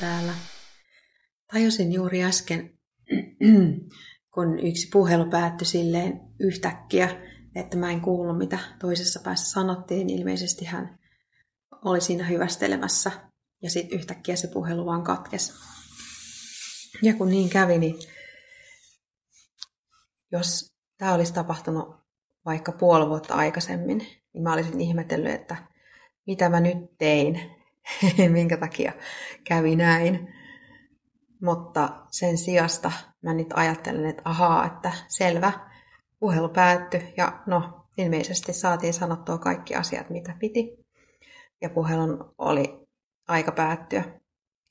täällä. Tajusin juuri äsken, kun yksi puhelu päättyi silleen yhtäkkiä, että mä en kuullut, mitä toisessa päässä sanottiin. Ilmeisesti hän oli siinä hyvästelemässä ja sitten yhtäkkiä se puhelu vaan katkesi. Ja kun niin kävi, niin jos tämä olisi tapahtunut vaikka puoli vuotta aikaisemmin, niin mä olisin ihmetellyt, että mitä mä nyt tein, minkä takia kävi näin. Mutta sen sijasta mä nyt ajattelen, että ahaa, että selvä, puhelu päättyi ja no, ilmeisesti saatiin sanottua kaikki asiat, mitä piti. Ja puhelun oli aika päättyä.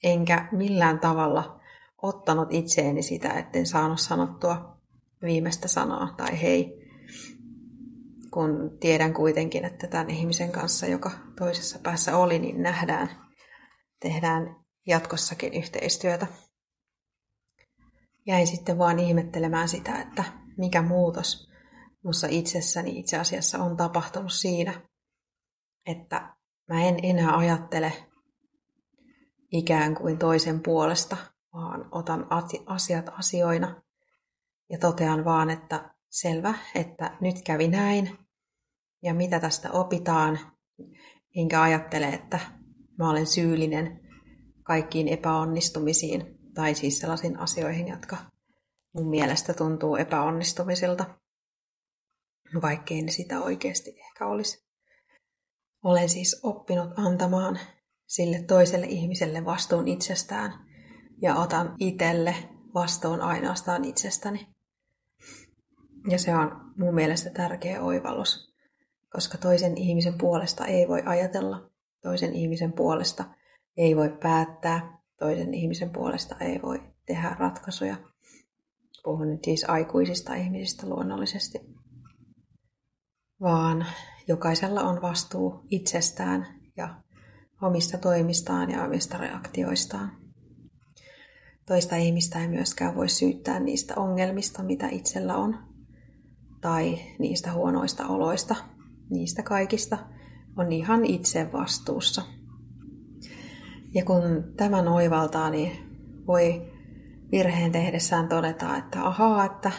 Enkä millään tavalla ottanut itseeni sitä, etten saanut sanottua viimeistä sanaa tai hei, kun tiedän kuitenkin, että tämän ihmisen kanssa, joka toisessa päässä oli, niin nähdään, tehdään jatkossakin yhteistyötä. Jäin sitten vaan ihmettelemään sitä, että mikä muutos minussa itsessäni itse asiassa on tapahtunut siinä, että mä en enää ajattele ikään kuin toisen puolesta, vaan otan asiat asioina ja totean vaan, että selvä, että nyt kävi näin ja mitä tästä opitaan, enkä ajattele, että mä olen syyllinen kaikkiin epäonnistumisiin tai siis sellaisiin asioihin, jotka mun mielestä tuntuu epäonnistumisilta, vaikkei ne sitä oikeasti ehkä olisi. Olen siis oppinut antamaan sille toiselle ihmiselle vastuun itsestään ja otan itselle vastuun ainoastaan itsestäni. Ja se on mun mielestä tärkeä oivallus, koska toisen ihmisen puolesta ei voi ajatella, toisen ihmisen puolesta ei voi päättää, toisen ihmisen puolesta ei voi tehdä ratkaisuja. Puhun nyt siis aikuisista ihmisistä luonnollisesti. Vaan jokaisella on vastuu itsestään ja omista toimistaan ja omista reaktioistaan. Toista ihmistä ei myöskään voi syyttää niistä ongelmista, mitä itsellä on, tai niistä huonoista oloista. Niistä kaikista on ihan itse vastuussa. Ja kun tämän oivaltaa, niin voi virheen tehdessään todeta, että ahaa, että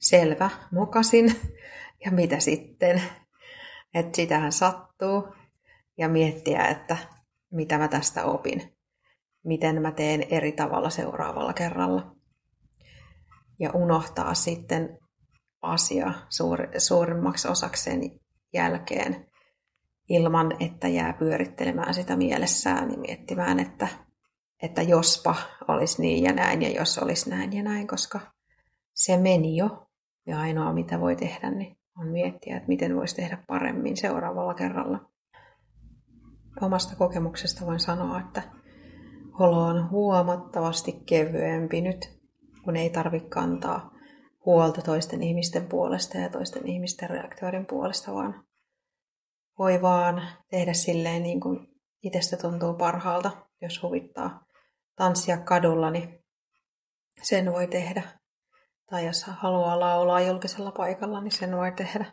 selvä, mokasin, ja mitä sitten, että sitähän sattuu, ja miettiä, että mitä mä tästä opin, miten mä teen eri tavalla seuraavalla kerralla. Ja unohtaa sitten asia suuri, suurimmaksi osakseen jälkeen ilman, että jää pyörittelemään sitä mielessään ja miettimään, että, että jospa olisi niin ja näin ja jos olisi näin ja näin, koska se meni jo. Ja ainoa mitä voi tehdä, niin on miettiä, että miten voisi tehdä paremmin seuraavalla kerralla omasta kokemuksesta voin sanoa, että olo on huomattavasti kevyempi nyt, kun ei tarvitse kantaa huolta toisten ihmisten puolesta ja toisten ihmisten reaktioiden puolesta, vaan voi vaan tehdä silleen niin kuin itsestä tuntuu parhaalta, jos huvittaa tanssia kadulla, niin sen voi tehdä. Tai jos haluaa laulaa julkisella paikalla, niin sen voi tehdä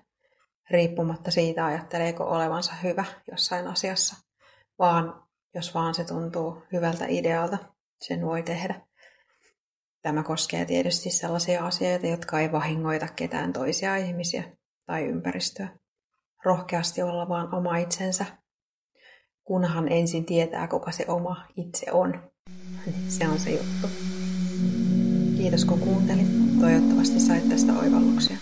riippumatta siitä, ajatteleeko olevansa hyvä jossain asiassa vaan jos vaan se tuntuu hyvältä idealta, sen voi tehdä. Tämä koskee tietysti sellaisia asioita, jotka ei vahingoita ketään toisia ihmisiä tai ympäristöä. Rohkeasti olla vaan oma itsensä, kunhan ensin tietää, kuka se oma itse on. Se on se juttu. Kiitos kun kuuntelit. Toivottavasti sait tästä oivalluksia.